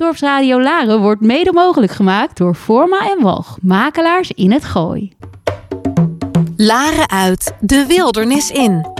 Dorpsradio Laren wordt mede mogelijk gemaakt door Forma en Walg, makelaars in het Gooi. Laren uit, de wildernis in.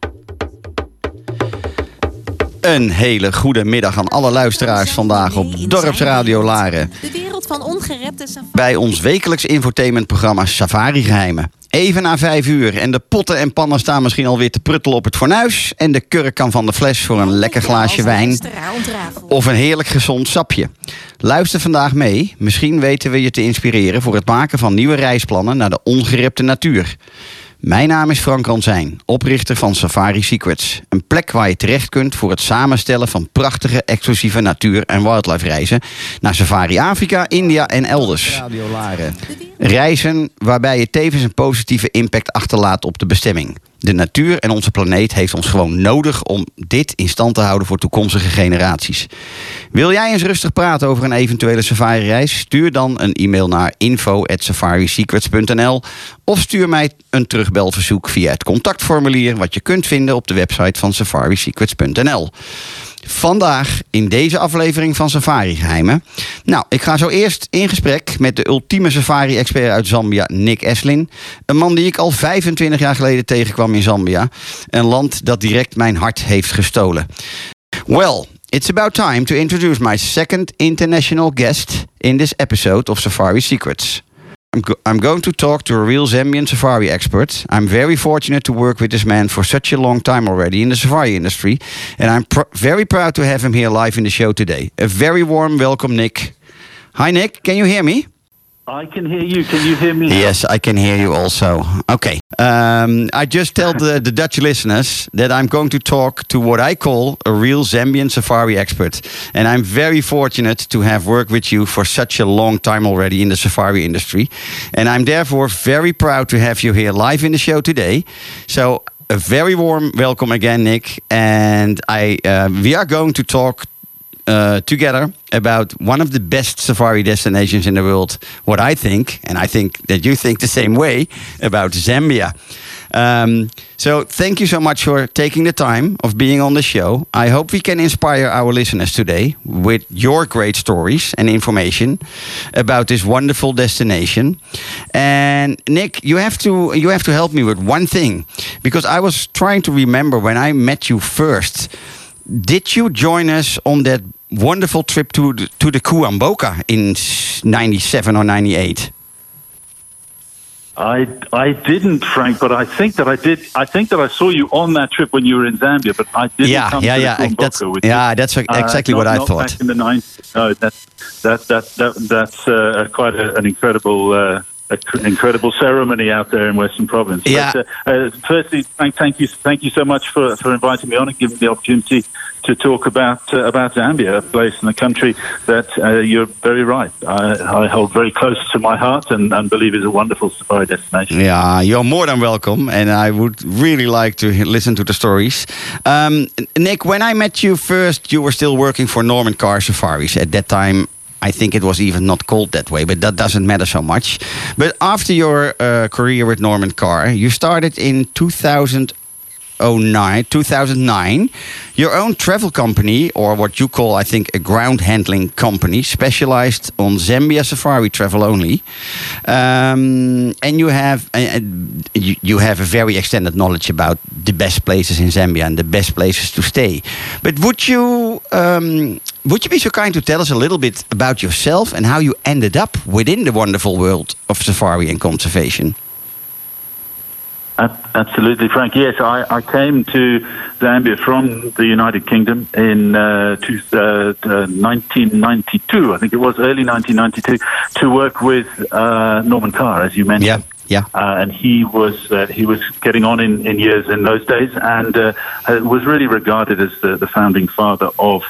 Een hele goede middag aan alle luisteraars vandaag op Dorpsradio Laren. De wereld van ongerepte safari. Bij ons wekelijks infotainmentprogramma Safari Geheimen. Even na vijf uur en de potten en pannen staan misschien alweer te pruttelen op het fornuis. En de kurk kan van de fles voor een lekker glaasje wijn of een heerlijk gezond sapje. Luister vandaag mee. Misschien weten we je te inspireren voor het maken van nieuwe reisplannen naar de ongerepte natuur. Mijn naam is Frank Ransijn, oprichter van Safari Secrets. Een plek waar je terecht kunt voor het samenstellen van prachtige, exclusieve natuur- en wildlife reizen naar Safari Afrika, India en elders. Reizen waarbij je tevens een positieve impact achterlaat op de bestemming. De natuur en onze planeet heeft ons gewoon nodig om dit in stand te houden voor toekomstige generaties. Wil jij eens rustig praten over een eventuele safari-reis? Stuur dan een e-mail naar info@safarisecrets.nl of stuur mij een terugbelverzoek via het contactformulier wat je kunt vinden op de website van safarisecrets.nl. Vandaag in deze aflevering van Safari Geheimen. Nou, ik ga zo eerst in gesprek met de ultieme safari-expert uit Zambia, Nick Eslin. Een man die ik al 25 jaar geleden tegenkwam in Zambia. Een land dat direct mijn hart heeft gestolen. Well, it's about time to introduce my second international guest in this episode of Safari Secrets. I'm, go- I'm going to talk to a real Zambian safari expert. I'm very fortunate to work with this man for such a long time already in the safari industry. And I'm pr- very proud to have him here live in the show today. A very warm welcome, Nick. Hi, Nick. Can you hear me? I can hear you. Can you hear me? Yes, I can hear you also. Okay. Um, I just tell the, the Dutch listeners that I'm going to talk to what I call a real Zambian safari expert. And I'm very fortunate to have worked with you for such a long time already in the safari industry. And I'm therefore very proud to have you here live in the show today. So, a very warm welcome again, Nick. And I uh, we are going to talk uh, together about one of the best safari destinations in the world. What I think, and I think that you think the same way about Zambia. Um, so thank you so much for taking the time of being on the show. I hope we can inspire our listeners today with your great stories and information about this wonderful destination. And Nick, you have to you have to help me with one thing because I was trying to remember when I met you first. Did you join us on that wonderful trip to the, to the Kuomboka in '97 or '98? I I didn't, Frank, but I think that I did. I think that I saw you on that trip when you were in Zambia, but I didn't Yeah, come yeah, to yeah, the I- that's- with yeah, you. that's exactly not- what I not thought. Back in the 90s. No, that, that, that, that, that's uh, quite a, an incredible. Uh, a cr- incredible ceremony out there in Western Province. Yeah. But, uh, uh, firstly, thank, thank you, thank you so much for, for inviting me on and giving me the opportunity to talk about uh, about Zambia, a place in the country that uh, you're very right. I, I hold very close to my heart and, and believe is a wonderful safari destination. Yeah, you're more than welcome, and I would really like to listen to the stories. Um, Nick, when I met you first, you were still working for Norman Carr Safaris. At that time, I think it was even not called that way, but that doesn't matter so much. But after your uh, career with Norman Carr, you started in 2009, 2009, your own travel company, or what you call, I think, a ground handling company, specialized on Zambia safari travel only. Um, and you have uh, you, you have a very extended knowledge about the best places in Zambia and the best places to stay. But would you um, would you be so kind to tell us a little bit about yourself and how you ended up within the wonderful world of safari and conservation? Ab- Absolutely, Frank. Yes, I, I came to Zambia from the United Kingdom in uh, two, uh, uh, 1992, I think it was early 1992, to work with uh, Norman Carr, as you mentioned. Yeah, yeah. Uh, and he was uh, he was getting on in, in years in those days, and uh, uh, was really regarded as the, the founding father of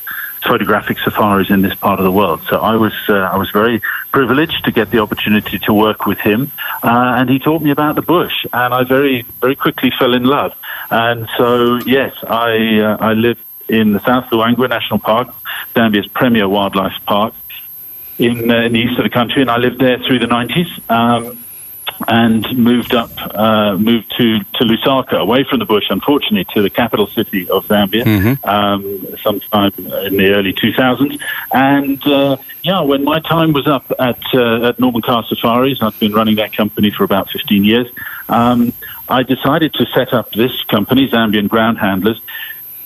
photographic safaris in this part of the world. So I was uh, I was very privileged to get the opportunity to work with him, uh, and he taught me about the bush, and I very very quickly fell in love. And so yes, I uh, I live in the South Luangwa National Park, Zambia's premier wildlife park. In, uh, in the east of the country, and I lived there through the 90s. Um, and moved up, uh, moved to, to Lusaka, away from the bush, unfortunately, to the capital city of Zambia, Mhm. um, sometime in the early 2000s. And uh, yeah, when my time was up at uh, at Norman Carr Safaris, I've been running that company for about 15 years. Um, I decided to set up this company, Zambian Ground Handlers,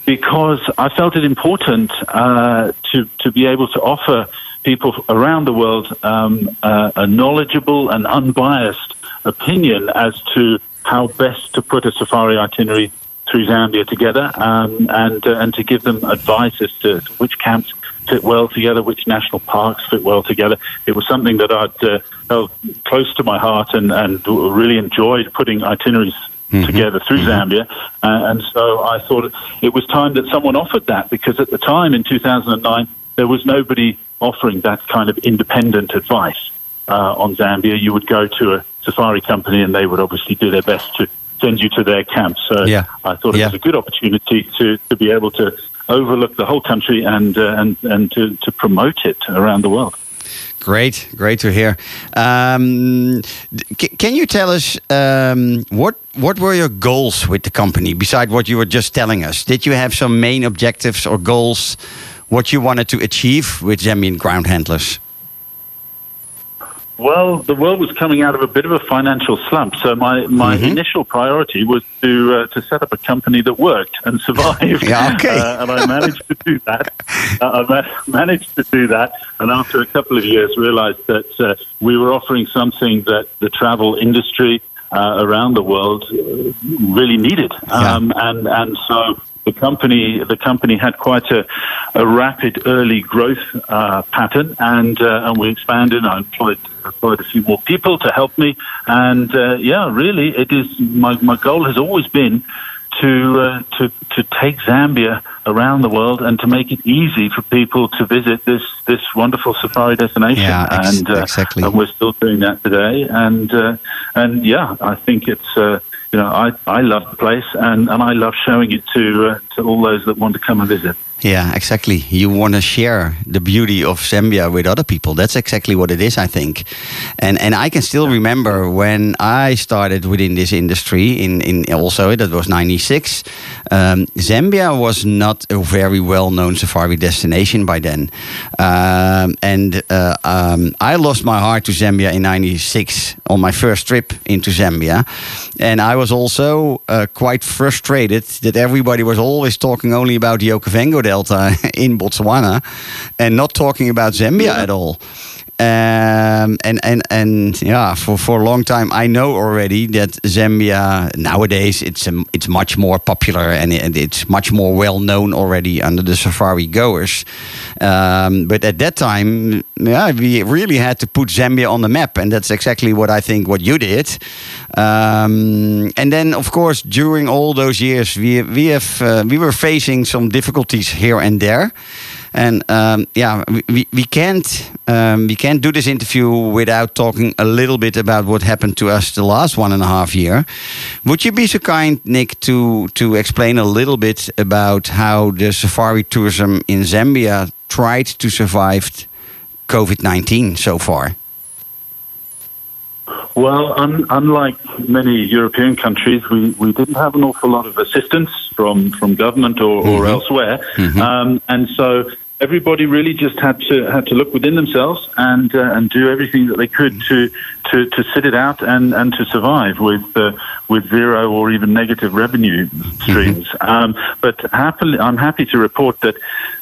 because I felt it important uh, to to be able to offer people around the world um, uh, a knowledgeable and unbiased opinion as to how best to put a safari itinerary through Zambia together, um, and uh, and to give them advice as to which camps fit well together, which national parks fit well together. It was something that I'd uh, held close to my heart and and really enjoyed putting itineraries together through Zambia. Uh, and so I thought it was time that someone offered that because at the time in 2009, there was nobody offering that kind of independent advice uh, on Zambia. You would go to a safari company and they would obviously do their best to send you to their camp. So Yeah. I thought it Yeah. was a good opportunity to, to be able to overlook the whole country and, uh, and, and to, to promote it around the world. Great, great to hear. Um, c- can you tell us um, what what were your goals with the company beside what you were just telling us? Did you have some main objectives or goals? What you wanted to achieve with Zambian ground handlers? Well, the world was coming out of a bit of a financial slump, so my, my Mhm. initial priority was to uh, to set up a company that worked and survived. Yeah, okay. Uh, and I managed to do that. Uh, I ma- managed to do that, and after a couple of years, realised that uh, we were offering something that the travel industry uh, around the world uh, really needed, Yeah. um, and and so the company the company had quite a, a rapid early growth uh, pattern, and uh, and we expanded. I employed employed a few more people to help me, and uh, yeah, really, it is my my goal has always been to uh, to to take Zambia around the world and to make it easy for people to visit this this wonderful safari destination. Yeah, ex- and uh, exactly. and we're still doing that today. And uh, and yeah, I think it's uh, you know I, I love the place and, and I love showing it to uh, to all those that want to come and visit. Yeah, exactly. You want to share the beauty of Zambia with other people. That's exactly what it is, I think. And and I can still remember when I started within this industry in, in also that was 96. Um, Zambia was not a very well known safari destination by then. Um, and uh, um, I lost my heart to Zambia in 96 on my first trip into Zambia. And I was also uh, quite frustrated that everybody was always talking only about the Okavango Delta in Botswana and not talking about Zambia at all. Um, and and and yeah, for, for a long time, I know already that Zambia nowadays it's um, it's much more popular and, and it's much more well known already under the safari goers. Um, but at that time, yeah, we really had to put Zambia on the map, and that's exactly what I think what you did. Um, and then, of course, during all those years, we we have uh, we were facing some difficulties here and there. And um, yeah, we- we, can't um, we can't do this interview without talking a little bit about what happened to us the last one and a half year. Would you be so kind, Nick, to to explain a little bit about how the safari tourism in Zambia tried to survive COVID nineteen so far? Well, un- unlike many European countries, we, we didn't have an awful lot of assistance from, from government or, or Mhm. elsewhere, Mhm. um, and so everybody really just had to had to look within themselves and uh, and do everything that they could to to, to sit it out and, and to survive with uh, with zero or even negative revenue streams. Um, but happily, I'm happy to report that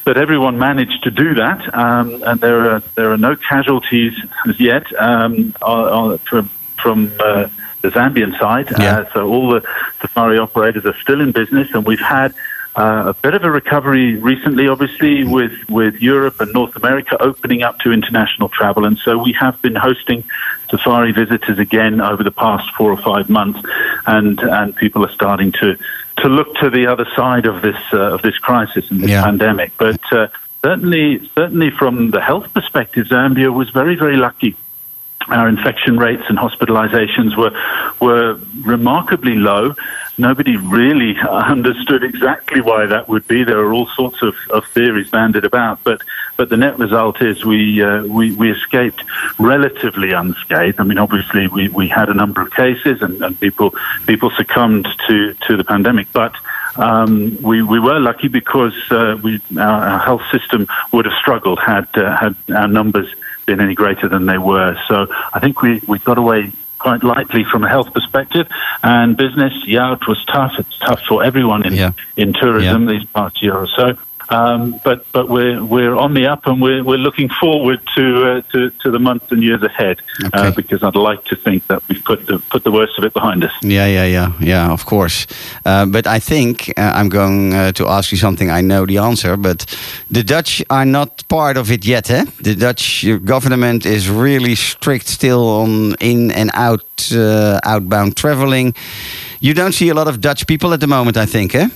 that everyone managed to do that, um, and there are there are no casualties as yet um, on, on, from from uh, the Zambian side. Yeah. Uh, so all the safari operators are still in business, and we've had. Uh, a bit of a recovery recently, obviously, with, with Europe and North America opening up to international travel. And so we have been hosting safari visitors again over the past four or five months. And, and people are starting to, to look to the other side of this, uh, of this crisis and this Yeah. pandemic. But uh, certainly, certainly from the health perspective, Zambia was very, very lucky. Our infection rates and hospitalizations were were remarkably low. Nobody really understood exactly why that would be. There are all sorts of, of theories banded about, but but the net result is we uh, we, we escaped relatively unscathed. I mean, obviously we, we had a number of cases and, and people people succumbed to, to the pandemic, but um, we, we were lucky because uh, we, our, our, health system would have struggled had uh, had our numbers been any greater than they were. So I think we, we got away quite lightly from a health perspective. And business, yeah, it was tough. It's tough for everyone in, yeah. in tourism yeah. these past year or so. Um, but but we're we're on the up and we're we're looking forward to uh, to, to the months and years ahead uh, okay. uh, because I'd like to think that we've put the put the worst of it behind us. Yeah, yeah, yeah, yeah. Of course, uh, but I think uh, I'm going uh, to ask you something. I know the answer, but the Dutch are not part of it yet. Eh? The Dutch government is really strict still on in and out outbound traveling. You don't see a lot of Dutch people at the moment, I think, eh?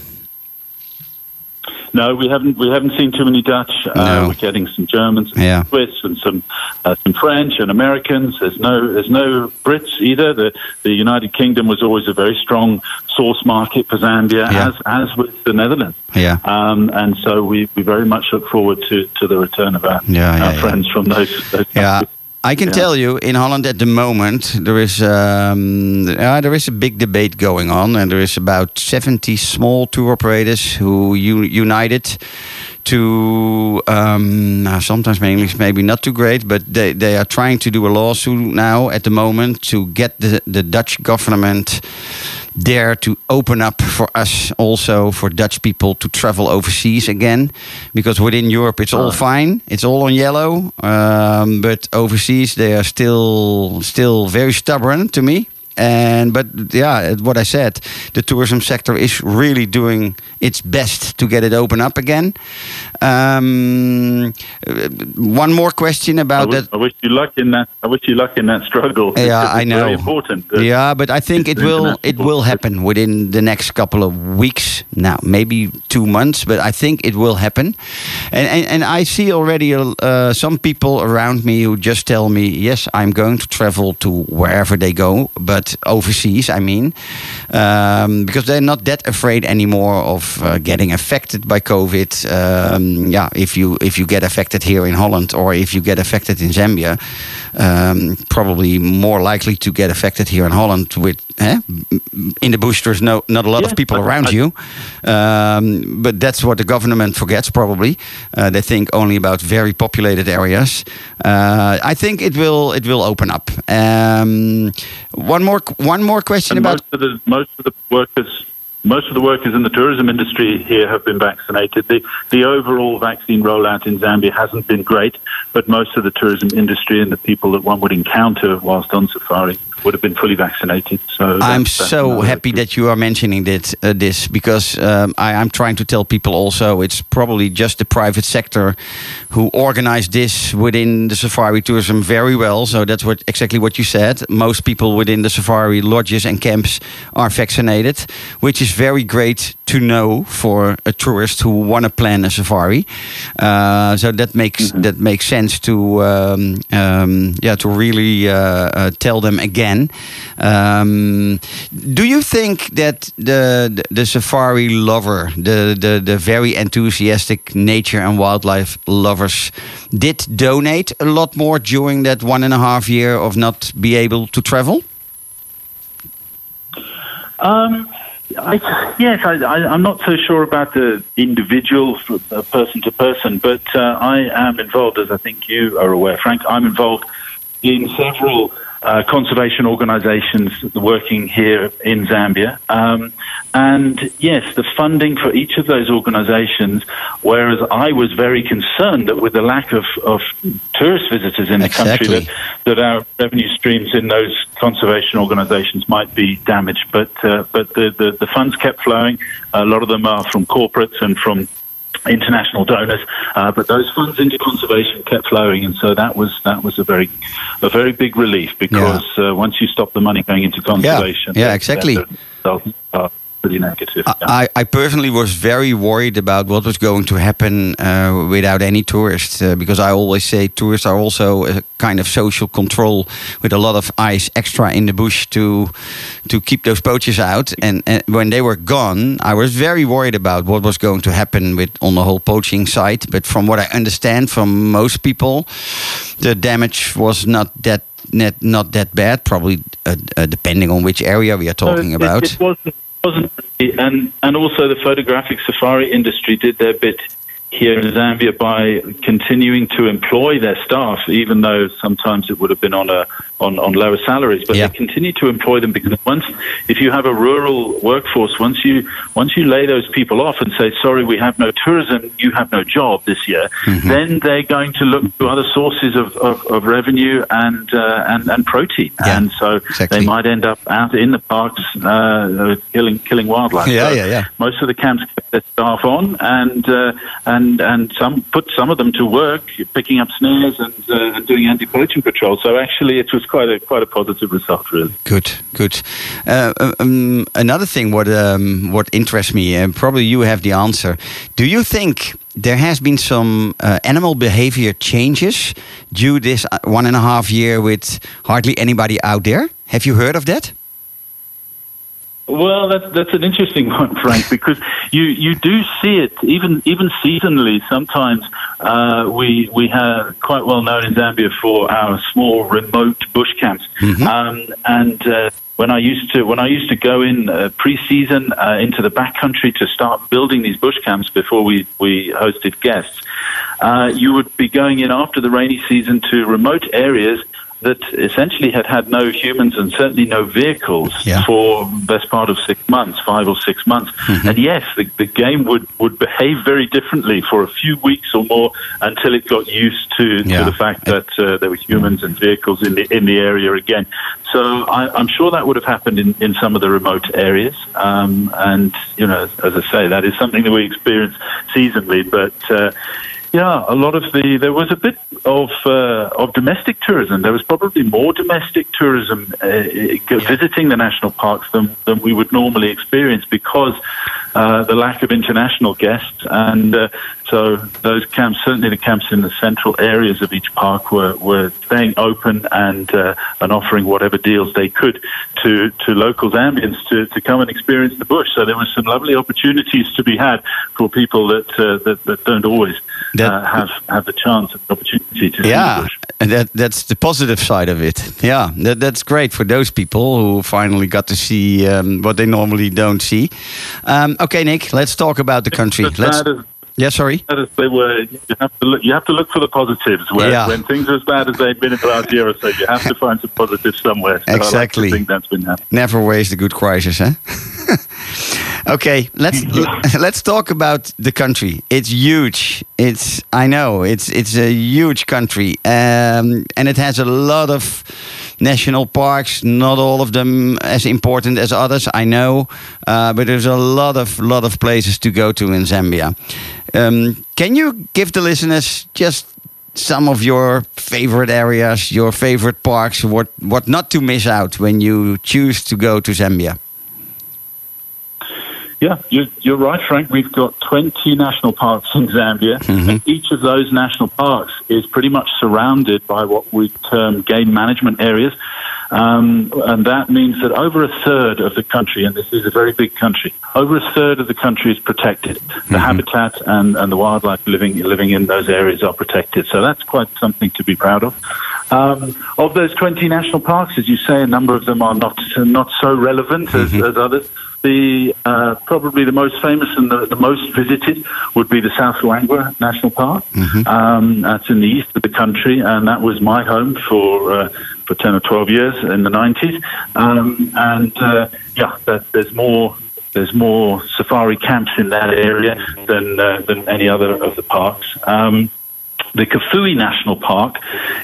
No, we haven't. We haven't seen too many Dutch. Uh, we're getting some Germans, and yeah. Swiss, and some uh, some French and Americans. There's no there's no Brits either. The the United Kingdom was always a very strong source market for Zambia, yeah. as as with the Netherlands. Yeah. Um, and so we, we very much look forward to, to the return of our, yeah, our friends from those. those yeah. Countries. I can yeah. tell you, in Holland at the moment, there is um, uh, there is a big debate going on, and there is about seventy small tour operators who united to um, sometimes my English maybe not too great, but they, they are trying to do a lawsuit now at the moment to get the, the Dutch government there to open up for us also for Dutch people to travel overseas again, because within Europe it's all fine, it's all on yellow, um, but overseas they are still still very stubborn to me. And but yeah, what I said, the tourism sector is really doing its best to get it open up again. Um, one more question about I wish, that. I wish you luck in that. I wish you luck in that struggle. Yeah, I know. Very important. Yeah, but I think it will. It will happen within the next couple of weeks. Now, maybe two months, but I think it will happen. And and, and I see already uh, some people around me who just tell me, yes, I'm going to travel to wherever they go, but overseas, I mean, um, because they're not that afraid anymore of uh, getting affected by COVID. Um, yeah, if you if you get affected here in Holland or if you get affected in Zambia, um, probably more likely to get affected here in Holland with eh? in the bush. There's no not a lot yeah, of people around I, you, um, but that's what the government forgets. Probably uh, they think only about very populated areas. Uh, I think it will it will open up. Um, one more one more question and about most of the most of the workers most of the workers in the tourism industry here have been vaccinated. The, the overall vaccine rollout in Zambia hasn't been great, but most of the tourism industry and the people that one would encounter whilst on safari would have been fully vaccinated. So I'm so happy that you are mentioning this, uh, this because um, I, am trying to tell people also it's probably just the private sector who organized this within the safari tourism very well. So that's what exactly what you said. Most people within the safari lodges and camps are vaccinated, which is very great to know for a tourist who want to plan a safari. Uh, so that makes mm -hmm. that makes sense to um, um, yeah to really uh, uh, tell them again. Um, do you think that the, the, the safari lover, the, the the very enthusiastic nature and wildlife lovers, did donate a lot more during that one and a half year of not be able to travel? Um, I, yes, I, am not so sure about the individual, uh, person to person, but uh, I am involved, as I think you are aware, Frank. I'm involved in several uh, conservation organizations working here in Zambia. Um, and yes, the funding for each of those organizations, whereas I was very concerned that with the lack of, of tourist visitors in the country, that, that our revenue streams in those conservation organizations might be damaged. But, uh, but the, the, the funds kept flowing. A lot of them are from corporates and from international donors, uh, but those funds into conservation kept flowing, and so that was that was a very a very big relief because yeah. uh, once you stop the money going into conservation, yeah, yeah exactly. Pretty negative. yeah. I, I personally was very worried about what was going to happen uh, without any tourists uh, because I always say tourists are also a kind of social control with a lot of ice extra in the bush to to keep those poachers out. And, and when they were gone, I was very worried about what was going to happen with on the whole poaching side. But from what I understand from most people, the damage was not that. Net, not that bad, probably uh, uh, depending on which area we are talking it, about. It, wasn't, wasn't really, and and also the photographic safari industry did their bit here in Zambia by continuing to employ their staff, even though sometimes it would have been on a on, on lower salaries. But Yeah. they continue to employ them because once, if you have a rural workforce, once you once you lay those people off and say, "Sorry, we have no tourism, you have no job this year," Mm-hmm. then they're going to look to other sources of, of, of revenue and, uh, and and protein, Yeah, and so exactly. they might end up out in the parks uh, killing killing wildlife. Yeah, So yeah, yeah. Most of the camps kept their staff on, and uh, and and some put some of them to work, picking up snares and, uh, and doing anti-poaching patrol. So actually, it was quite a quite a positive result, really. Good, good. Uh, um, another thing, what um, what interests me, and probably you have the answer. Do you think there has been some uh, animal behavior changes due this uh, one and a half year with hardly anybody out there? Have you heard of that? Well, that's that's an interesting one, Frank, because you, you do see it even even seasonally. Sometimes uh, we we have quite well known in Zambia for our small remote bush camps, um, and uh, when I used to when I used to go in uh, pre-season uh, into the backcountry to start building these bush camps before we we hosted guests, uh, you would be going in after the rainy season to remote areas that essentially had had no humans and certainly no vehicles Yeah. for best part of six months, five or six months. And yes, the, the game would, would behave very differently for a few weeks or more until it got used to, Yeah. to the fact that uh, there were humans and vehicles in the in the area again. So I, I'm sure that would have happened in, in some of the remote areas. Um, and you know, as I say, that is something that we experience seasonally, but. Uh, yeah, a lot of the there was a bit of uh, of domestic tourism. There was probably more domestic tourism uh, visiting the national parks than than we would normally experience because uh, the lack of international guests. And uh, so those camps, certainly the camps in the central areas of each park, were were staying open and uh, and offering whatever deals they could to to local Zambians to to come and experience the bush. So there was some lovely opportunities to be had for people that uh, that, that don't always That- uh, have have the chance and the opportunity to Yeah, and that that's the positive side of it. Yeah, that that's great for those people who finally got to see um, what they normally don't see. Um, okay, Nick, let's talk about the country. Let's. as, Yeah, sorry. as they were, you have to look. You have to look for the positives. Where, Yeah. When things are as bad as they've been in the last year or so, you have to find some positives somewhere. So I like Exactly. think that's been happening. Never waste a good crisis, huh? okay, let's let's talk about the country. It's huge. It's I know it's it's a huge country, um, and it has a lot of national parks. Not all of them as important as others, I know, uh, but there's a lot of lot of places to go to in Zambia. Um, can you give the listeners just some of your favorite areas, your favorite parks, what what not to miss out when you choose to go to Zambia? Yeah, you're, you're right, Frank. We've got 20 national parks in Zambia. And each of those national parks is pretty much surrounded by what we term game management areas. Um, and that means that over a third of the country, and this is a very big country, over a third of the country is protected. The habitat and, and the wildlife living living in those areas are protected. So that's quite something to be proud of. Um, of those 20 national parks, as you say, a number of them are not not so relevant as, as others. The uh, probably the most famous and the, the most visited would be the South Luangwa National Park. Um, that's in the east of the country, and that was my home for uh, for ten or twelve years in the nineties. Um, and uh, yeah, there, there's more. There's more safari camps in that area than uh, than any other of the parks. Um, the Kafue National Park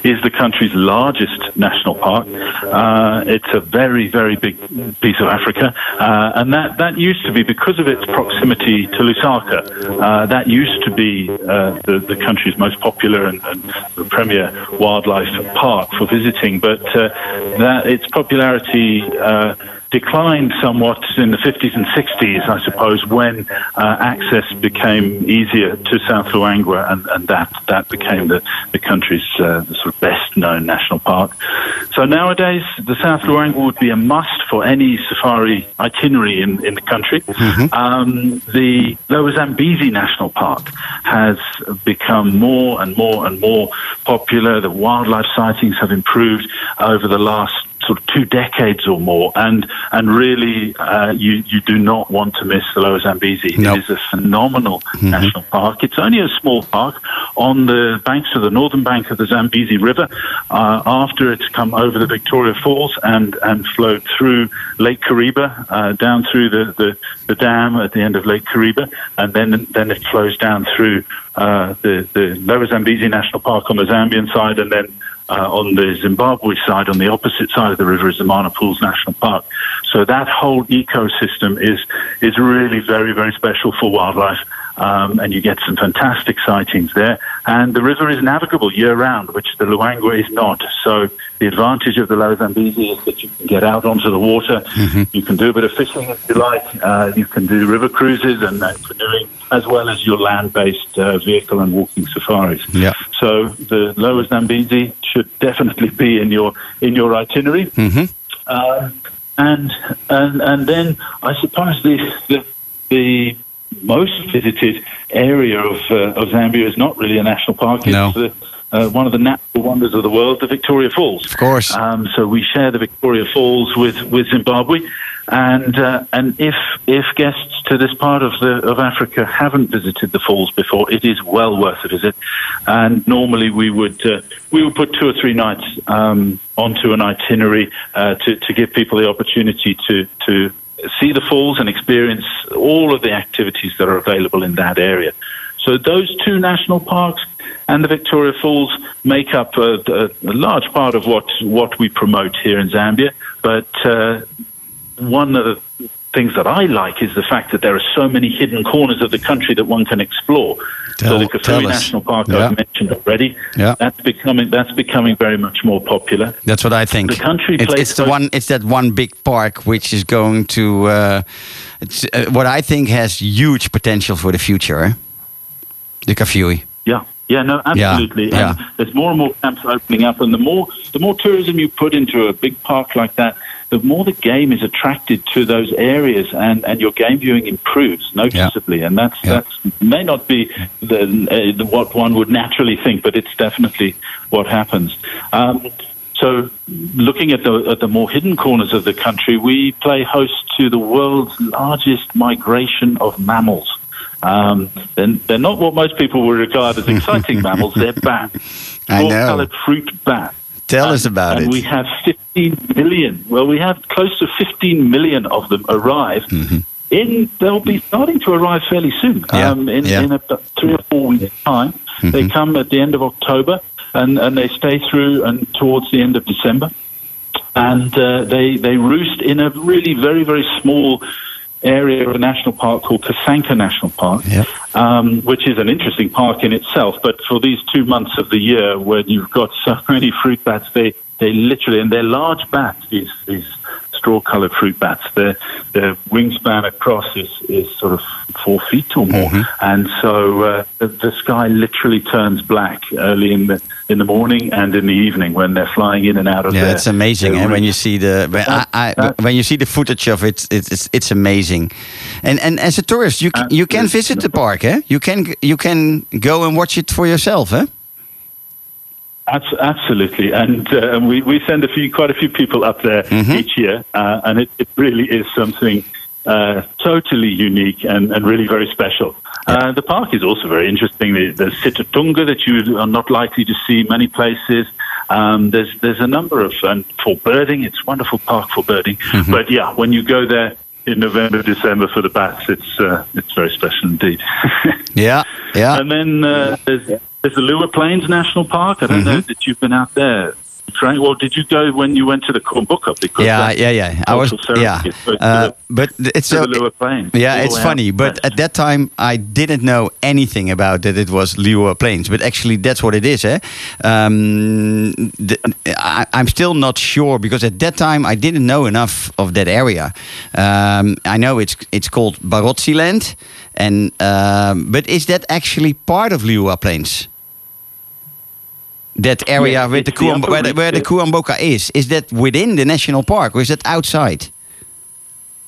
is the country's largest national park. Uh, it's a very, very big piece of Africa, uh, and that, that used to be because of its proximity to Lusaka. Uh, that used to be uh, the, the country's most popular and, and premier wildlife park for visiting, but uh, that its popularity. Declined somewhat in the 50s and 60s, I suppose, when uh, access became easier to South Luangwa, and, and that that became the the country's uh, the sort of best known national park. So nowadays, the South Luangwa would be a must for any safari itinerary in, in the country. Um, the Lower Zambezi National Park has become more and more and more popular. The wildlife sightings have improved over the last sort of two decades or more, and and really, uh, you you do not want to miss the Lower Zambezi. No. It is a phenomenal national park. It's only a small park on the banks of the northern bank of the Zambezi River. Uh, after it's come over the Victoria Falls and and flowed through Lake Kariba, uh, down through the, the the dam at the end of Lake Kariba, and then then it flows down through uh, the the Lower Zambezi National Park on the Zambian side, and then uh, on the Zimbabwe side, on the opposite side of the river, is the Mana Pools National Park. So that whole ecosystem is is really very very special for wildlife. Um, and you get some fantastic sightings there. And the river is navigable year round, which the Luangwa is not. So the advantage of the Lower Zambezi is that you can get out onto the water, you can do a bit of fishing if you like, uh, you can do river cruises and, and canoeing, as well as your land-based uh, vehicle and walking safaris. Yeah. So the Lower Zambezi should definitely be in your in your itinerary. Mhm. Uh, and and and then I suppose the the, the most visited area of uh, of Zambia is not really a national park. It's No. the, uh, one of the natural wonders of the world, the Victoria Falls. Of course. Um, so we share the Victoria Falls with, with Zimbabwe, and uh, and if if guests to this part of the of Africa haven't visited the falls before, it is well worth a visit. And normally we would uh, we would put two or three nights um, onto an itinerary uh, to to give people the opportunity to to see the falls and experience all of the activities that are available in that area. So those two national parks and the Victoria Falls make up a, a, a large part of what what we promote here in Zambia. But uh, one of the things that I like is the fact that there are so many hidden corners of the country that one can explore. Tell- so the us. National Park Yeah. I've mentioned already. Yeah. That's becoming that's becoming very much more popular. That's what I think. The country it's, it's the one. It's that one big park which is going to. Uh, it's uh, what I think has huge potential for the future. eh? The Kafue. Yeah. Yeah, no, absolutely. yeah. And there's more and more camps opening up, and the more the more tourism you put into a big park like that, the more the game is attracted to those areas, and, and your game viewing improves noticeably. And that's Yeah. that's may not be the, uh, the what one would naturally think, but it's definitely what happens. Um, so, looking at the at the more hidden corners of the country, we play host to the world's largest migration of mammals. Um, they're, they're not what most people would regard as exciting mammals. They're bats, four-colored fruit bats. Tell And- us about and it. we have 15 million. Well, we have close to 15 million of them arrive. In they'll be starting to arrive fairly soon. Mm-hmm. Yeah, Um, in, yeah. Mm-hmm. in about three or four weeks' time, they come at the end of October and, and they stay through and towards the end of December and uh, they they roost in a really very very small area of a national park called Kasanka National Park, Yep. um, which is an interesting park in itself. But for these two months of the year, when you've got so many fruit bats, they they literally and they're large bats. These these straw-colored fruit bats. Their their wingspan across is is sort of four feet or more, and so uh, the, the sky literally turns black early in the in the morning and in the evening when they're flying in and out of Yeah, their- it's amazing. And when you see the when, I, That- I, when you see the footage of it, it's it's, it's amazing. And and as a tourist, you can, you can visit the park, eh? You can you can go and watch it for yourself, eh? Absolutely, and uh, we we send a few, quite a few people up there each year, uh, and it, it really is something uh, totally unique and, and really very special. Uh, the park is also very interesting. The, the Sitatunga that you are not likely to see many places. Um, there's there's a number of and for birding, it's a wonderful park for birding. But yeah, when you go there in November, December for the bats, it's uh, it's very special indeed. Yeah, yeah. And then uh, there's, there's the Liuwa Plains National Park. I don't know that you've been out there. Frank. Well, did you go when you went to the Kuomboka? Because yeah, yeah, yeah. I was, yeah. Uh, the- but it's so, Liuwa Plains. yeah, it's funny. But at that time, I didn't know anything about that it was Liuwa Plains. But actually, that's what it is. Eh? Um, the, I, I'm still not sure because at that time I didn't know enough of that area. Um, I know it's it's called Barotsi Land, and um, but is that actually part of Liuwa Plains? That area with the Kuam- where, the, where the. Kuomboka is, is that within the national park or is that outside?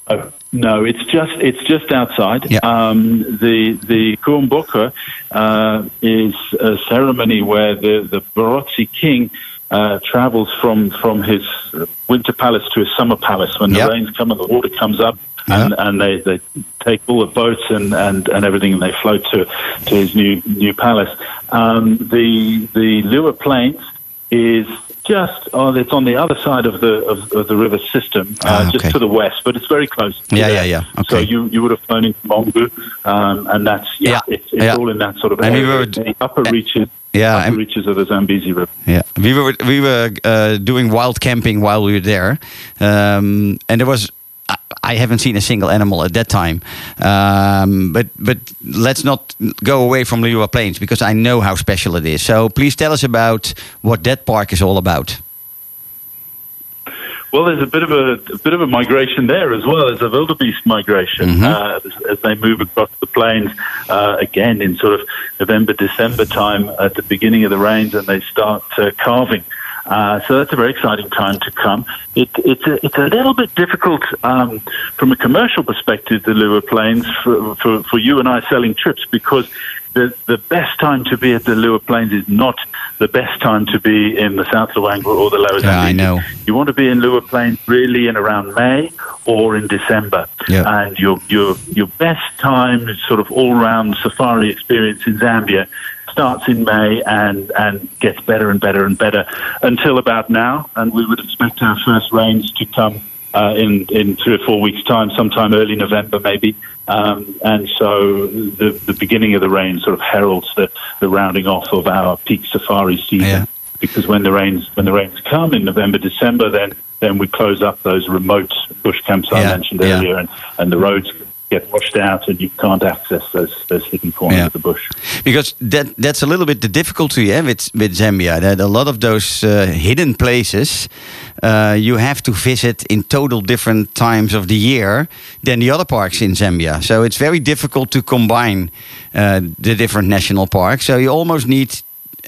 Oh, no, it's just it's just outside. Yeah. Um, the the Kuomboka uh, is a ceremony where the the Barotse king uh, travels from from his winter palace to his summer palace when Yeah. the rains come and the water comes up. And, and they, they take all the boats and, and, and everything and they float to, to his new new palace. Um, the the Liuwa Plains is just oh, it's on the other side of the of, of the river system, uh, Ah, just to the west, but it's very close. Yeah, yeah, yeah. So you, you would have flown into Mongu, um, and that's yeah, Yeah, it's, it's yeah. all in that sort of And we area. were- the upper reaches, Yeah, upper and- reaches of the Zambezi River. Yeah, we were we were uh, doing wild camping while we were there, um, and there was. I- haven't seen a single animal at that time, um, but but let's not go away from Liuwa Plains because I know how special it is. So please tell us about what that park is all about. Well, there's a bit of a, a bit of a migration there as well as a wildebeest migration Mhm. uh, as, as they move across the plains uh, again in sort of November, December time at the beginning of the rains, and they start uh, calving. Uh, so that's a very exciting time to come. It, it's, a, it's a little bit difficult um, from a commercial perspective, the Liuwa Plains, for, for, for you and I selling trips because the, the best time to be at the Liuwa Plains is not the best time to be in the South Luangwa or the Lower Yeah, I Zambezi. know. You want to be in Liuwa Plains really in around May or in December. Yeah. And your your your best time, sort of all round safari experience in Zambia, starts in May and and gets better and better and better until about now. And we would expect our first rains to come. Uh, in in three or four weeks' time, sometime early November, maybe, um, and so the the beginning of the rain sort of heralds the, the rounding off of our peak safari season Yeah. because when the rains when the rains come in November, December, then then we close up those remote bush camps I Yeah, mentioned yeah. earlier, and, and the roads get washed out, and you can't access those those hidden corners Yeah. of the bush. because that that's a little bit the difficulty yeah, with with Zambia. That a lot of those uh, hidden places uh, you have to visit in total different times of the year than the other parks in Zambia. So it's very difficult to combine uh, the different national parks. So you almost need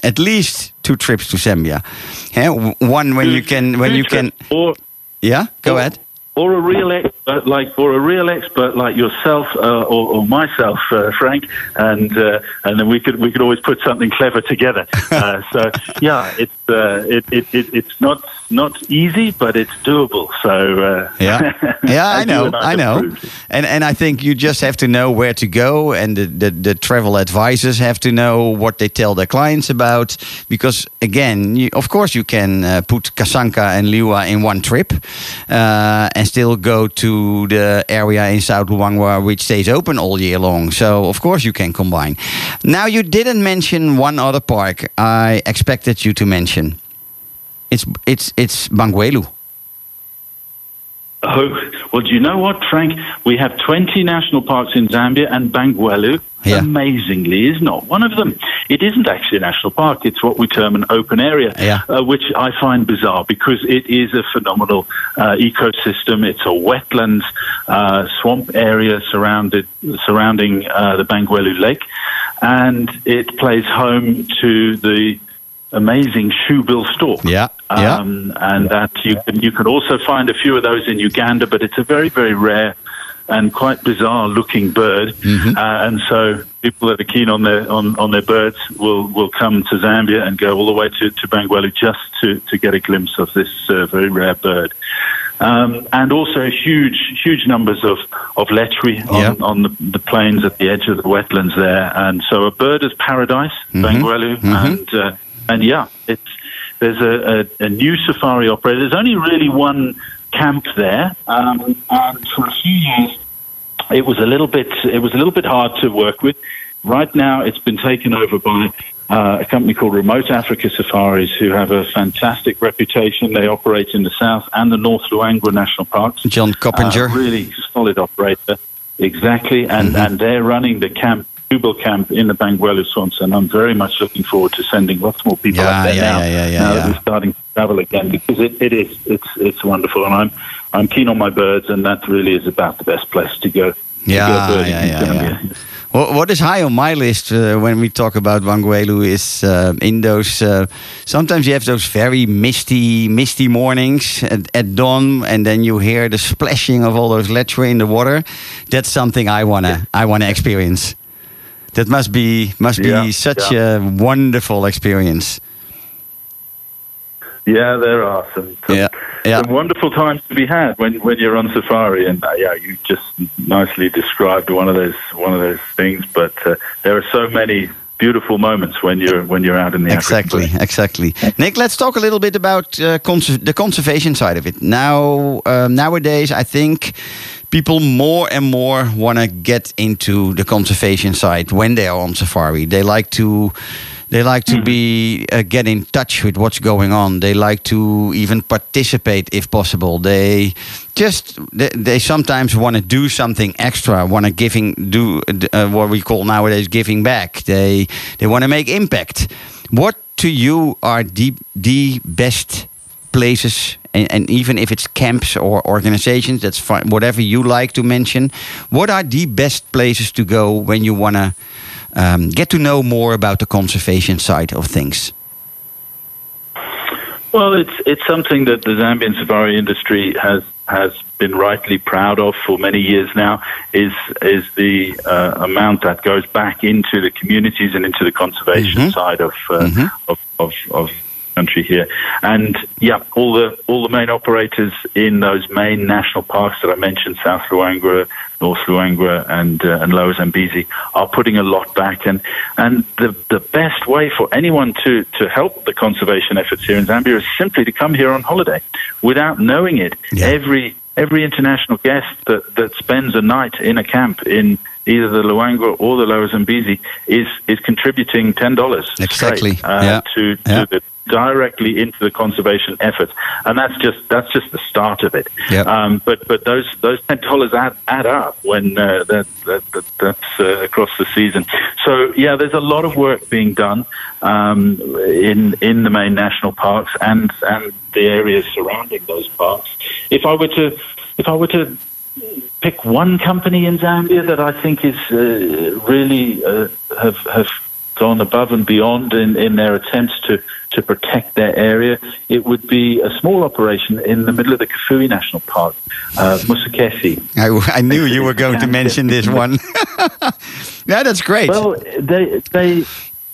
at least two trips to Zambia. Yeah, one when you can when you can. Yeah, go ahead. Or a real expert like or a real expert like yourself uh, or, or myself, uh, Frank, and uh, and then we could we could always put something clever together. Uh, so yeah, it's uh, it, it, it it's not not easy, but it's doable. So uh, Yeah, yeah, I you know, and I know, and and I think you just have to know where to go, and the, the the travel advisors have to know what they tell their clients about, because again, you, of course, you can uh, put Kasanka and Liuwa in one trip, uh, and still go to the area in South Luangwa which stays open all year long. So of course you can combine. Now you didn't mention one other park. I expected you to mention. It's it's it's Bangweulu. Oh, well, do you know what, Frank? We have 20 national parks in Zambia, and Bangweulu, Yeah. amazingly, is not one of them. It isn't actually a national park. It's what we term an open area, Yeah. uh, which I find bizarre because it is a phenomenal uh, ecosystem. It's a wetlands, uh, swamp area surrounded surrounding uh, the Bangweulu Lake, and it plays home to the amazing shoebill stork. Yeah, yeah. Um, and that you can you can also find a few of those in Uganda, but it's a very very rare and quite bizarre looking bird. Mm-hmm. Uh, and so people that are keen on their on, on their birds will, will come to Zambia and go all the way to, to Bangweulu just to, to get a glimpse of this uh, very rare bird. Um, and also huge huge numbers of of lechwe on, Yeah. on the, the plains at the edge of the wetlands there. And so a bird is paradise, Mm-hmm. Bangweulu, and uh, and yeah, it's there's a, a, a new safari operator. There's only really one camp there, um, and for a few years it was a little bit it was a little bit hard to work with. Right now, it's been taken over by uh, a company called Remote Africa Safaris, who have a fantastic reputation. They operate in the south and the North Luangwa National Parks. John Coppinger. Uh, really solid operator. Exactly. And, Mm-hmm. and they're running the camp, Shoebill camp in the Bangweulu swamps. And I'm very much looking forward to sending lots more people Yeah, up there yeah, now. yeah, yeah, yeah, now yeah. that we're starting to travel again because it, it is, it's, it's wonderful. And I'm, I'm keen on my birds and that really is about the best place to go. to Yeah, go birding yeah, yeah, yeah. Well, what is high on my list uh, when we talk about Bangweulu is uh, in those. Uh, sometimes you have those very misty, misty mornings at, at dawn, and then you hear the splashing of all those lechwe in the water. That's something I wanna, I wanna experience. That must be must be Yeah, such yeah. a wonderful experience. Yeah, there are some, some, Yeah, yeah. some wonderful times to be had when, when you're on safari, and uh, yeah, you just nicely described one of those one of those things. But uh, there are so many beautiful moments when you're when you're out in the Exactly, exactly. Nick, let's talk a little bit about uh, cons- the conservation side of it. Now, um, nowadays, I think people more and more want to get into the conservation side when they are on safari. They like to. They like to be uh, get in touch with what's going on. They like to even participate if possible. They just they, they sometimes want to do something extra. Want to giving do uh, what we call nowadays giving back. They they want to make impact. What to you are the the best places, and, and even if it's camps or organizations, that's fine. Whatever you like to mention. What are the best places to go when you want to um, get to know more about the conservation side of things? Well, it's it's something that the Zambian safari industry has has been rightly proud of for many years now. Is is the uh, amount that goes back into the communities and into the conservation Mhm. side of, uh, Mhm. of of of country here. And yeah, all the all the main operators in those main national parks that I mentioned, South Luangwa, North Luangwa, and uh, and Lower Zambezi, are putting a lot back. And and the the best way for anyone to to help the conservation efforts here in Zambia is simply to come here on holiday, without knowing it. Yeah. Every every international guest that, that spends a night in a camp in either the Luangwa or the Lower Zambezi is is contributing ten dollars Exactly. uh, Yeah. to to Yeah. the directly into the conservation efforts, and that's just that's just the start of it. Yep. Um, but but those those ten dollars add add up when uh, that, that, that that's uh, across the season. So yeah, there's a lot of work being done um, in in the main national parks and and the areas surrounding those parks. If I were to if I were to pick one company in Zambia that I think is uh, really uh, have have gone above and beyond in, in their attempts to, to protect their area, it would be a small operation in the middle of the Kafue National Park, uh, Musekese. I, I knew you were going to mention this one. yeah, that's great. Well, they they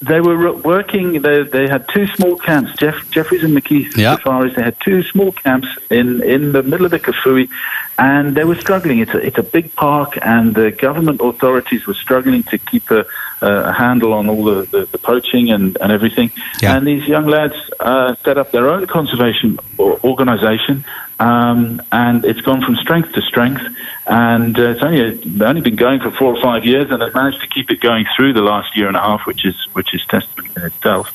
they were working. They they had two small camps, Jeff, Jeffries and McKeith Yeah. Safaris. They had two small camps in in the middle of the Kafue, and they were struggling. It's a it's a big park, and the government authorities were struggling to keep a, a handle on all the, the, the poaching and, and everything. Yeah. And these young lads uh, set up their own conservation organization. Um, and it's gone from strength to strength, and uh, it's only only been going for four or five years, and they've managed to keep it going through the last year and a half, which is which is testament in itself.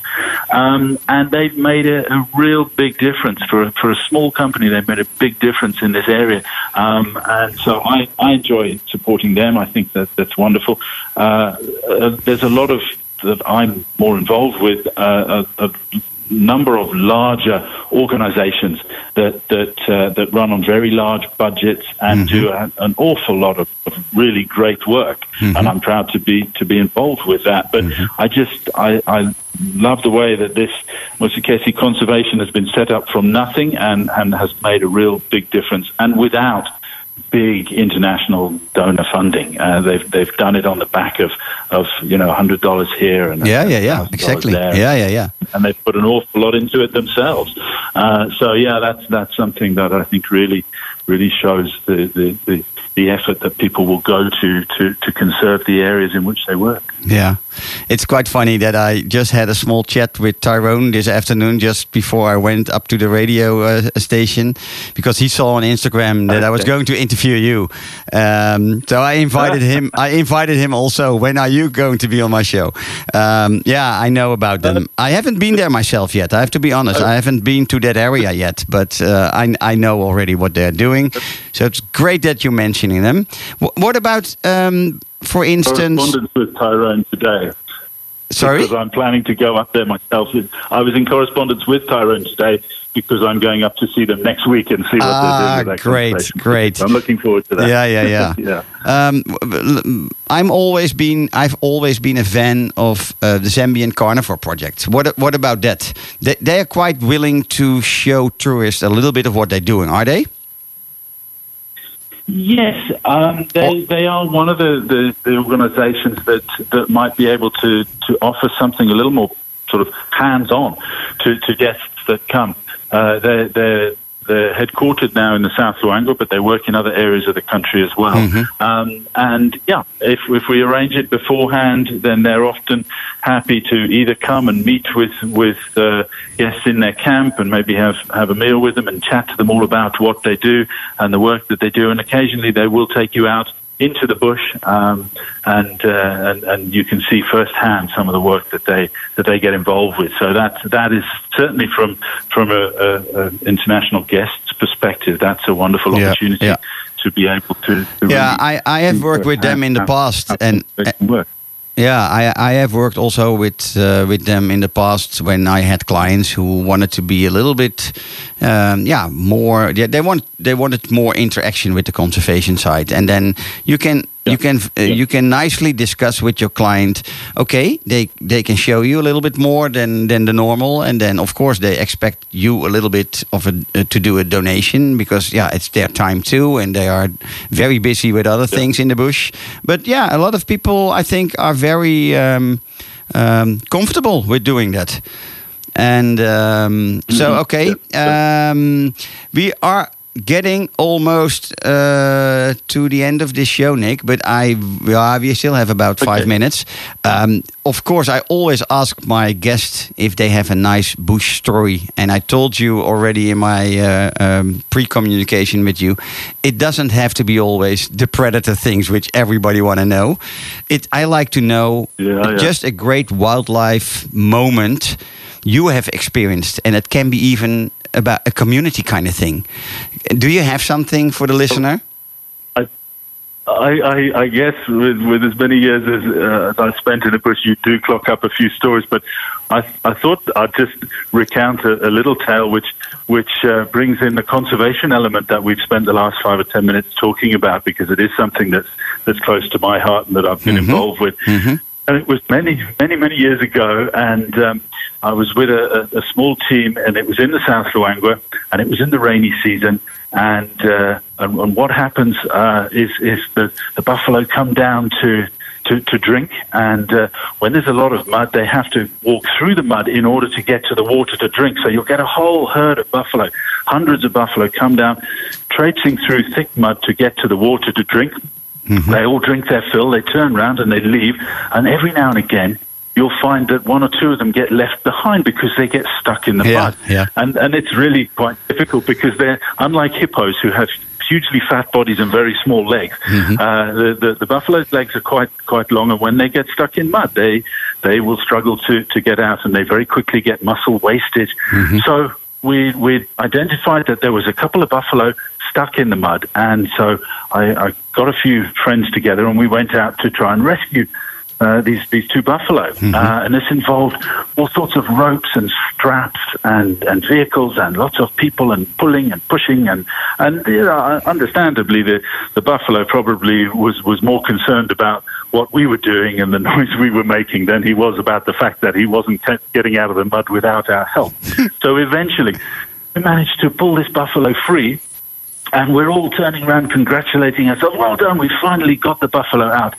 Um, and they've made a, a real big difference for a, for a small company. They've made a big difference in this area, um, and so I, I enjoy supporting them. I think that that's wonderful. Uh, uh, there's a lot of that I'm more involved with. Uh, a, a number of larger organisations that that uh, that run on very large budgets and mm-hmm. do a, an awful lot of, of really great work, mm-hmm. and I'm proud to be to be involved with that. But mm-hmm. I just I, I love the way that this Musekese conservation has been set up from nothing and and has made a real big difference, and without big international donor funding. Uh, they've they've done it on the back of of you know hundred dollars here and yeah, yeah, yeah, exactly. there Yeah, yeah, yeah. and they've put an awful lot into it themselves. Uh, so yeah, that's that's something that I think really really shows the, the, the, the effort that people will go to, to to conserve the areas in which they work. Yeah, it's quite funny that I just had a small chat with Tyrone this afternoon, just before I went up to the radio uh, station, because he saw on Instagram that I was going to interview you. Um, so I invited him. I invited him also. When are you going to be on my show? Um, yeah, I know about them. I haven't been there myself yet. I have to be honest. I haven't been to that area yet, but uh, I I know already what they're doing. So it's great that you're mentioning them. Wh- what about? Um, for instance, Correspondence with Tyrone today. sorry. Because I'm planning to go up there myself. I was in correspondence with Tyrone today because I'm going up to see them next week and see what Ah, they're doing that great, great. I'm looking forward to that. Yeah, yeah, yeah. yeah. Um, I'm always been. I've always been a fan of uh, the Zambian Carnivore Project. What What about that? They, they are quite willing to show tourists a little bit of what they're doing, are they? Yes, um, they they are one of the, the, the organisations that that might be able to, to offer something a little more sort of hands on to, to guests that come. Uh, they're they're they're headquartered now in the South Luangwa, but they work in other areas of the country as well. Um, and yeah, if if we arrange it beforehand, then they're often happy to either come and meet with with uh, guests in their camp and maybe have have a meal with them and chat to them all about what they do and the work that they do. And occasionally they will take you out into the bush, um, and, uh, and and you can see firsthand some of the work that they that they get involved with. So that that is certainly from from a, a, a international guest's perspective, that's a wonderful Yeah, opportunity yeah. to be able to. to Yeah, really I, I have worked with them in the past, how and conservation works. Yeah, I, I have worked also with uh, with them in the past when I had clients who wanted to be a little bit, um, yeah, more. They, they want they wanted more interaction with the conservation side, and then you can you can uh, Yeah. you can nicely discuss with your client. Okay, they they can show you a little bit more than than the normal, and then of course they expect you a little bit of a uh, to do a donation because yeah, it's their time too, and they are very busy with other things in the bush. But yeah, a lot of people I think are very um, um, comfortable with doing that. And um, so, okay, um, we are getting almost uh, to the end of this show, Nick. But I, yeah, we still have about five Okay. minutes. Um, of course, I always ask my guests if they have a nice bush story, and I told you already in my uh, um, pre-communication with you, it doesn't have to be always the predator things which everybody want to know. It, I like to know Yeah, yeah. just a great wildlife moment you have experienced, and it can be even about a community kind of thing. Do you have something for the listener? I, I, I guess with, with as many years as, uh, as I spent in the bush, you do clock up a few stories. But I, I thought I'd just recount a, a little tale which which uh, brings in the conservation element that we've spent the last five or ten minutes talking about because it is something that's that's close to my heart and that I've been involved with. And it was many, many, many years ago, and um, I was with a, a, small team, and it was in the South Luangwa, and it was in the rainy season. And uh, and, and what happens uh, is is the, the buffalo come down to to, to drink, and uh, when there's a lot of mud, they have to walk through the mud in order to get to the water to drink. So you'll get a whole herd of buffalo, hundreds of buffalo come down, traipsing through thick mud to get to the water to drink. Mm-hmm. They all drink their fill, they turn round and they leave, and every now and again you'll find that one or two of them get left behind because they get stuck in the Yeah, mud. yeah. And and it's really quite difficult because they're unlike hippos who have hugely fat bodies and very small legs. Mm-hmm. Uh, the, the the buffalo's legs are quite quite long, and when they get stuck in mud, they they will struggle to to get out, and they very quickly get muscle wasted. Mm-hmm. So we we identified that there was a couple of buffalo stuck in the mud, and so I, I got a few friends together, and we went out to try and rescue uh, these these two buffalo, uh, and this involved all sorts of ropes and straps and, and vehicles and lots of people and pulling and pushing. And and you know, understandably the, the buffalo probably was was more concerned about what we were doing and the noise we were making than he was about the fact that he wasn't getting out of the mud without our help. so eventually, we managed to pull this buffalo free and we're all turning around congratulating ourselves. Well done, we finally got the buffalo out.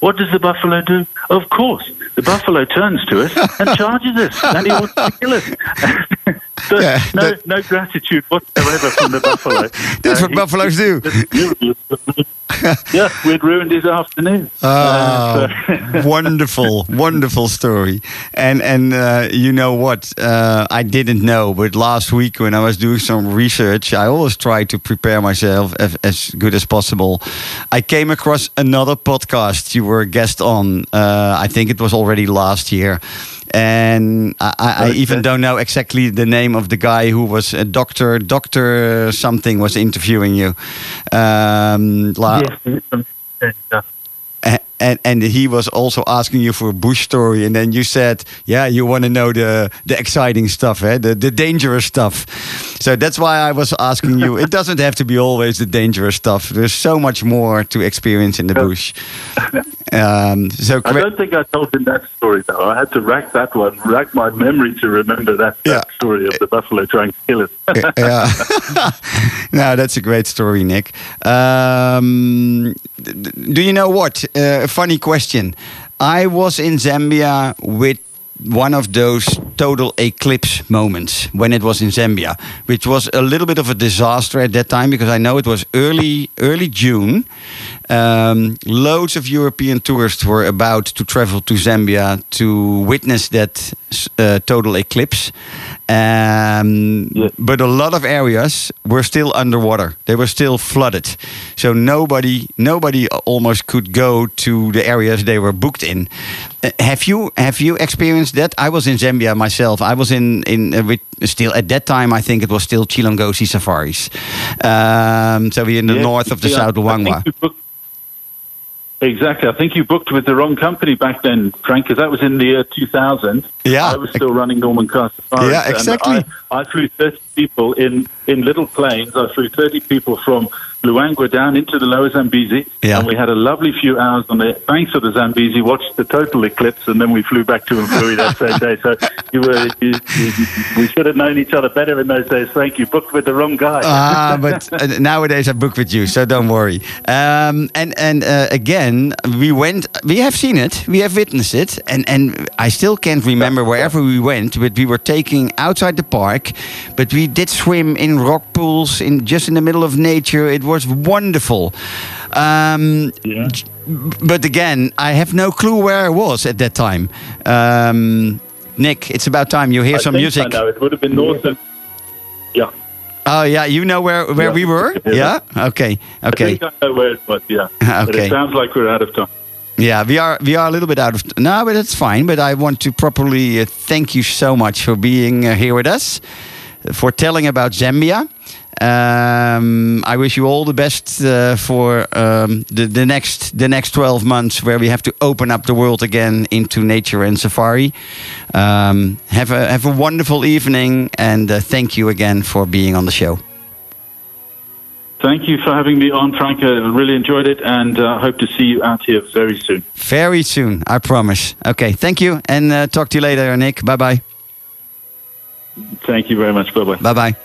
What does the buffalo do? Of course, the buffalo turns to us and charges us, and he wants to kill us. So Yeah, no, that- no gratitude whatsoever from the buffalo. That's Uh, what he- buffaloes do. yeah, we'd ruined his afternoon. Oh, Uh, so- wonderful, wonderful story. And and uh, you know what? Uh, I didn't know, but last week when I was doing some research, I always try to prepare myself as, as good as possible. I came across another podcast you were a guest on. Uh, I think it was already last year. And I, I, I even don't know exactly the name of the guy who was a doctor, doctor something was interviewing you. Um, la- yes, and and he was also asking you for a bush story and then you said yeah you want to know the the exciting stuff eh? the the dangerous stuff so that's why i was asking you it doesn't have to be always the dangerous stuff there's so much more to experience in the bush um, so I don't think I told him that story though. I had to rack that one, rack my memory to remember that, Yeah. that story of the buffalo trying to kill us. yeah. no, that's a great story, Nick. Um, do you know what? Uh, funny question. I was in Zambia with one of those total eclipse moments when it was in Zambia, which was a little bit of a disaster at that time because I know it was early early June. Um, loads of European tourists were about to travel to Zambia to witness that uh, total eclipse. Um, Yeah. But a lot of areas were still underwater. They were still flooded. So nobody, nobody almost could go to the areas they were booked in. Uh, have you have you experienced that? I was in Zambia myself. I was in in uh, with still at that time. I think it was still Chilongosi safaris. Um, so we're in the north of the yeah, South Luangwa. think you booked- Exactly. I think you booked with the wrong company back then, Frank, because that was in the year 2000. Yeah. I was still running Norman Carr Safaris. Yeah, exactly. I, I flew 30 people in, in little planes. I flew 30 people from Luangwa down into the lower Zambezi. Yeah. And we had a lovely few hours on the banks of the Zambezi, watched the total eclipse, and then we flew back to Mfuwe that same day. So you were, you, you, we should have known each other better in those days, Thank You booked with the wrong guy. Ah, but uh, nowadays I book with you, so don't worry. Um, and and uh, again, we went. We have seen it. We have witnessed it, and and I still can't remember wherever we went. But we were taking outside the park, but we did swim in rock pools in just in the middle of nature. It was wonderful. Um, Yeah. but again, I have no clue where I was at that time. Um, Nick, it's about time you hear I some music. I know. It would have been north of. Yeah. Oh yeah, you know where where Yeah. we were? Yeah. Yeah. Okay. I Okay. think I know where it was, yeah. But Okay. it sounds like we're out of time. Yeah, we are we are a little bit out of no, but that's fine. But I want to properly uh, thank you so much for being uh, here with us, for telling about Zambia. Um, I wish you all the best uh, for um, the the next the next twelve months, where we have to open up the world again into nature and safari. Um, have a have a wonderful evening, and uh, thank you again for being on the show. Thank you for having me on, Frank. I really enjoyed it and uh, hope to see you out here very soon. Very soon, I promise. Okay, thank you, and uh, talk to you later, Nick. Bye bye. Thank you very much. Bye bye. Bye bye.